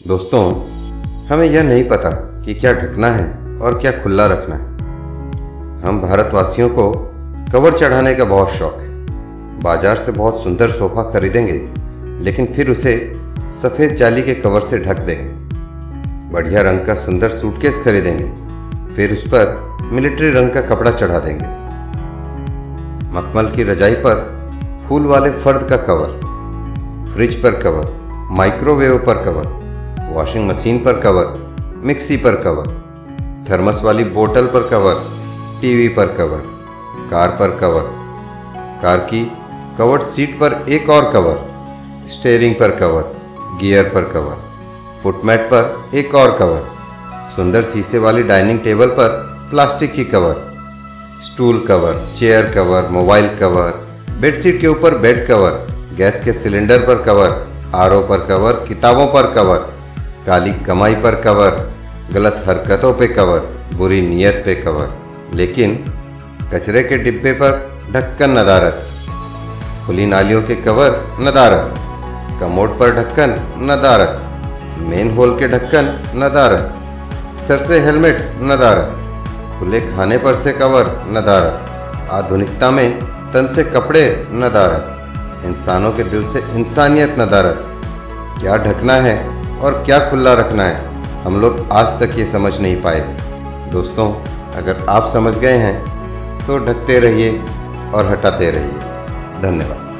दोस्तों, हमें यह नहीं पता कि क्या ढकना है और क्या खुला रखना है। हम भारतवासियों को कवर चढ़ाने का बहुत शौक है। बाज़ार से बहुत सुंदर सोफा खरीदेंगे, लेकिन फिर उसे सफ़ेद जाली के कवर से ढक देंगे। बढ़िया रंग का सुंदर सूटकेस खरीदेंगे, फिर उस पर मिलिट्री रंग का कपड़ा चढ़ा देंगे। मखमल की रजाई पर फूल वाले फर्द का कवर, फ्रिज पर कवर, माइक्रोवेव पर कवर वॉशिंग मशीन पर कवर मिक्सी पर कवर थर्मस वाली बोतल पर कवर टीवी पर कवर कार पर कवर कार की कवर्ड सीट पर एक और कवर स्टेयरिंग पर कवर गियर पर कवर फुटमैट पर एक और कवर सुंदर शीशे वाली डाइनिंग टेबल पर प्लास्टिक की cover stool cover chair cover mobile cover bedsheet के ऊपर बेड कवर गैस के सिलेंडर पर कवर आर पर कवर किताबों पर कवर काली कमाई पर कवर, गलत हरकतों पे कवर, बुरी नीयत पे कवर। लेकिन कचरे के डिब्बे पर ढक्कन नदारत खुली नालियों के कवर नदारत कमोड पर ढक्कन नदारत मेन होल के ढक्कन नदारत सर से हेलमेट नदारत खुले खाने पर से कवर नदारत आधुनिकता में तन से कपड़े नदारत इंसानों के दिल से इंसानियत नदारत क्या ढकना है? और क्या खुला रखना है, हम लोग आज तक ये समझ नहीं पाए। दोस्तों, अगर आप समझ गए हैं तो ढकते रहिए और हटाते रहिए। धन्यवाद।